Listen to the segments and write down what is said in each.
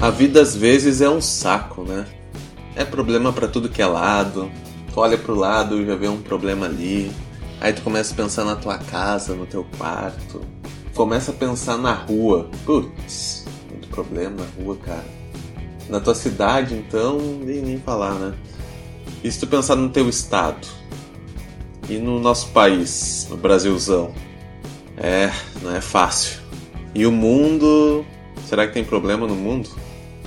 A vida às vezes é um saco, né? É problema para tudo que é lado. Tu olha pro lado e já vê um problema ali. Aí tu começa a pensar na tua casa, no teu quarto. Começa a pensar na rua. Putz, muito problema na rua, cara. Na tua cidade, então, nem, nem falar, né? E se tu pensar no teu estado? E no nosso país, no Brasilzão? É, não é fácil. E o mundo. Será que tem problema no mundo?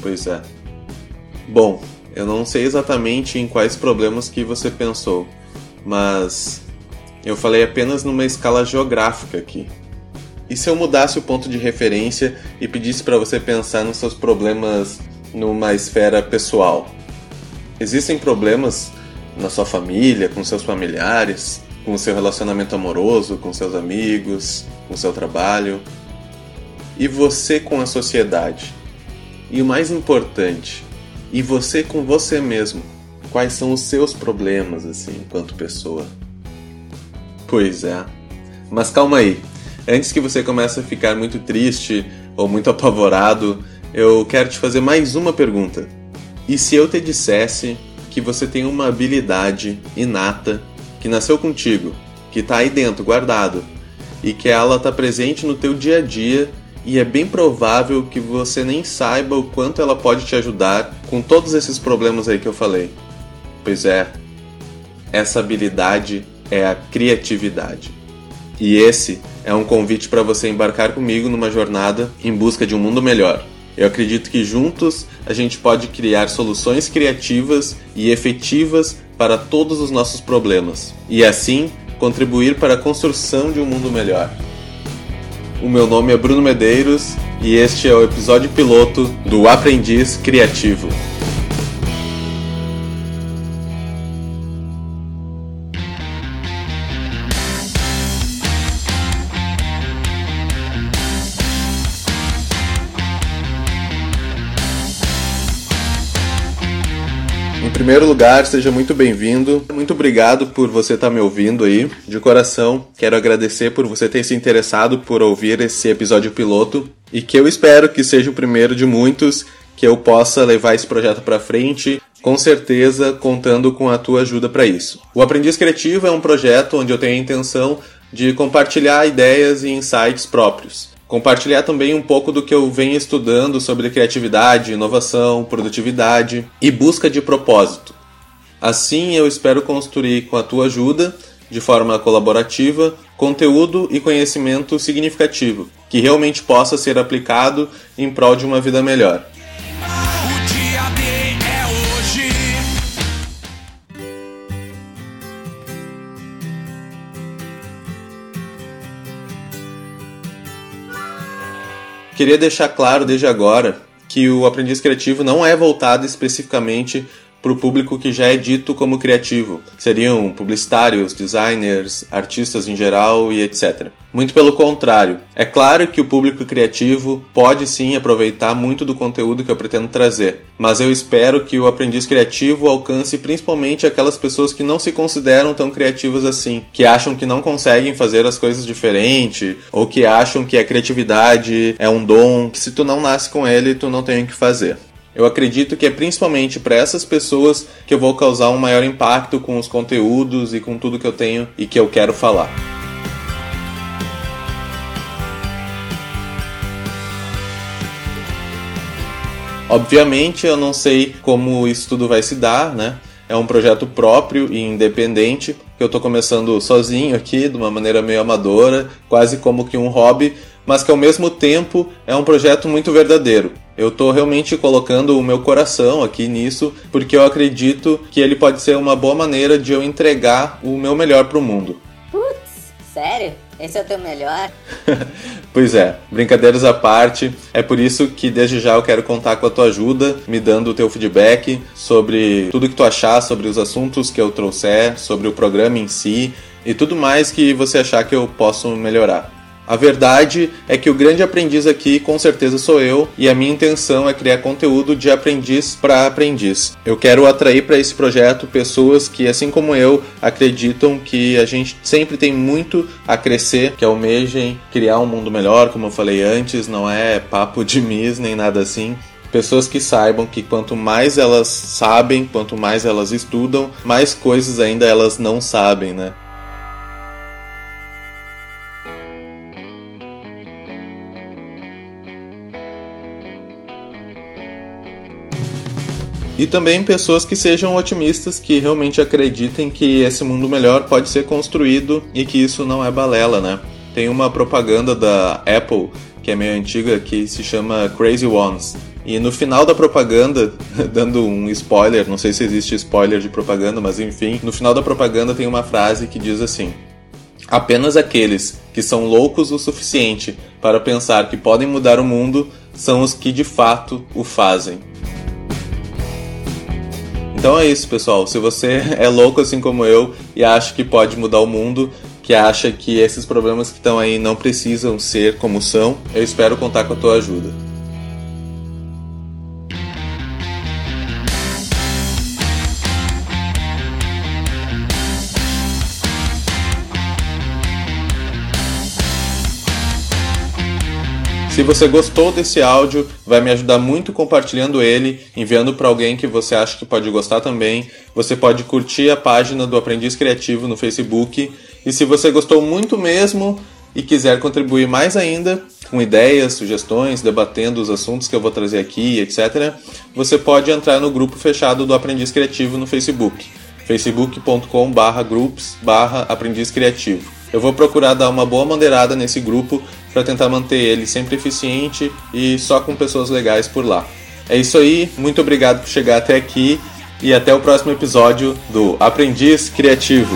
Pois é. Bom, eu não sei exatamente em quais problemas que você pensou, mas eu falei apenas numa escala geográfica aqui. E se eu mudasse o ponto de referência e pedisse para você pensar nos seus problemas numa esfera pessoal? Existem problemas na sua família, com seus familiares, com seu relacionamento amoroso, com seus amigos, com seu trabalho? E você com a sociedade? E o mais importante, e você com você mesmo? Quais são os seus problemas, assim, enquanto pessoa? Pois é. Mas calma aí. Antes que você comece a ficar muito triste ou muito apavorado, eu quero te fazer mais uma pergunta. E se eu te dissesse que você tem uma habilidade inata que nasceu contigo, que está aí dentro, guardado, e que ela está presente no teu dia a dia e é bem provável que você nem saiba o quanto ela pode te ajudar com todos esses problemas aí que eu falei. Pois é, essa habilidade é a criatividade. E esse é um convite para você embarcar comigo numa jornada em busca de um mundo melhor. Eu acredito que juntos a gente pode criar soluções criativas e efetivas para todos os nossos problemas e assim contribuir para a construção de um mundo melhor. O meu nome é Bruno Medeiros e este é o episódio piloto do Aprendiz Criativo. Primeiro lugar, seja muito bem-vindo. Muito obrigado por você estar tá me ouvindo aí. De coração, quero agradecer por você ter se interessado por ouvir esse episódio piloto e que eu espero que seja o primeiro de muitos que eu possa levar esse projeto para frente, com certeza contando com a tua ajuda para isso. O Aprendiz Criativo é um projeto onde eu tenho a intenção de compartilhar ideias e insights próprios. Compartilhar também um pouco do que eu venho estudando sobre criatividade, inovação, produtividade e busca de propósito. Assim, eu espero construir com a tua ajuda, de forma colaborativa, conteúdo e conhecimento significativo, que realmente possa ser aplicado em prol de uma vida melhor. Queria deixar claro desde agora que o aprendiz criativo não é voltado especificamente para o público que já é dito como criativo, seriam publicitários, designers, artistas em geral e etc. Muito pelo contrário, é claro que o público criativo pode sim aproveitar muito do conteúdo que eu pretendo trazer, mas eu espero que o aprendiz criativo alcance principalmente aquelas pessoas que não se consideram tão criativas assim, que acham que não conseguem fazer as coisas diferente, ou que acham que a criatividade é um dom que se tu não nasce com ele, tu não tem o que fazer. Eu acredito que é principalmente para essas pessoas que eu vou causar um maior impacto com os conteúdos e com tudo que eu tenho e que eu quero falar. Obviamente, eu não sei como isso tudo vai se dar, né? É um projeto próprio e independente que eu estou começando sozinho aqui, de uma maneira meio amadora, quase como que um hobby, mas que ao mesmo tempo é um projeto muito verdadeiro. Eu estou realmente colocando o meu coração aqui nisso, porque eu acredito que ele pode ser uma boa maneira de eu entregar o meu melhor para o mundo. Putz, sério? Esse é o teu melhor? pois é, brincadeiras à parte, é por isso que desde já eu quero contar com a tua ajuda, me dando o teu feedback sobre tudo que tu achar sobre os assuntos que eu trouxer, sobre o programa em si e tudo mais que você achar que eu posso melhorar. A verdade é que o grande aprendiz aqui com certeza sou eu e a minha intenção é criar conteúdo de aprendiz para aprendiz. Eu quero atrair para esse projeto pessoas que, assim como eu, acreditam que a gente sempre tem muito a crescer, que almejem criar um mundo melhor, como eu falei antes, não é papo de mis nem nada assim. pessoas que saibam que quanto mais elas sabem, quanto mais elas estudam, mais coisas ainda elas não sabem, né? E também pessoas que sejam otimistas, que realmente acreditem que esse mundo melhor pode ser construído e que isso não é balela, né? Tem uma propaganda da Apple, que é meio antiga, que se chama Crazy Ones. E no final da propaganda, dando um spoiler, não sei se existe spoiler de propaganda, mas enfim, no final da propaganda tem uma frase que diz assim: Apenas aqueles que são loucos o suficiente para pensar que podem mudar o mundo são os que de fato o fazem. Então é isso, pessoal. Se você é louco assim como eu e acha que pode mudar o mundo, que acha que esses problemas que estão aí não precisam ser como são, eu espero contar com a tua ajuda. Se você gostou desse áudio, vai me ajudar muito compartilhando ele, enviando para alguém que você acha que pode gostar também. Você pode curtir a página do Aprendiz Criativo no Facebook. E se você gostou muito mesmo e quiser contribuir mais ainda, com ideias, sugestões, debatendo os assuntos que eu vou trazer aqui, etc., você pode entrar no grupo fechado do Aprendiz Criativo no Facebook, facebook.com/groups/aprendiz criativo. Eu vou procurar dar uma boa maneirada nesse grupo para tentar manter ele sempre eficiente e só com pessoas legais por lá. É isso aí, muito obrigado por chegar até aqui e até o próximo episódio do Aprendiz Criativo.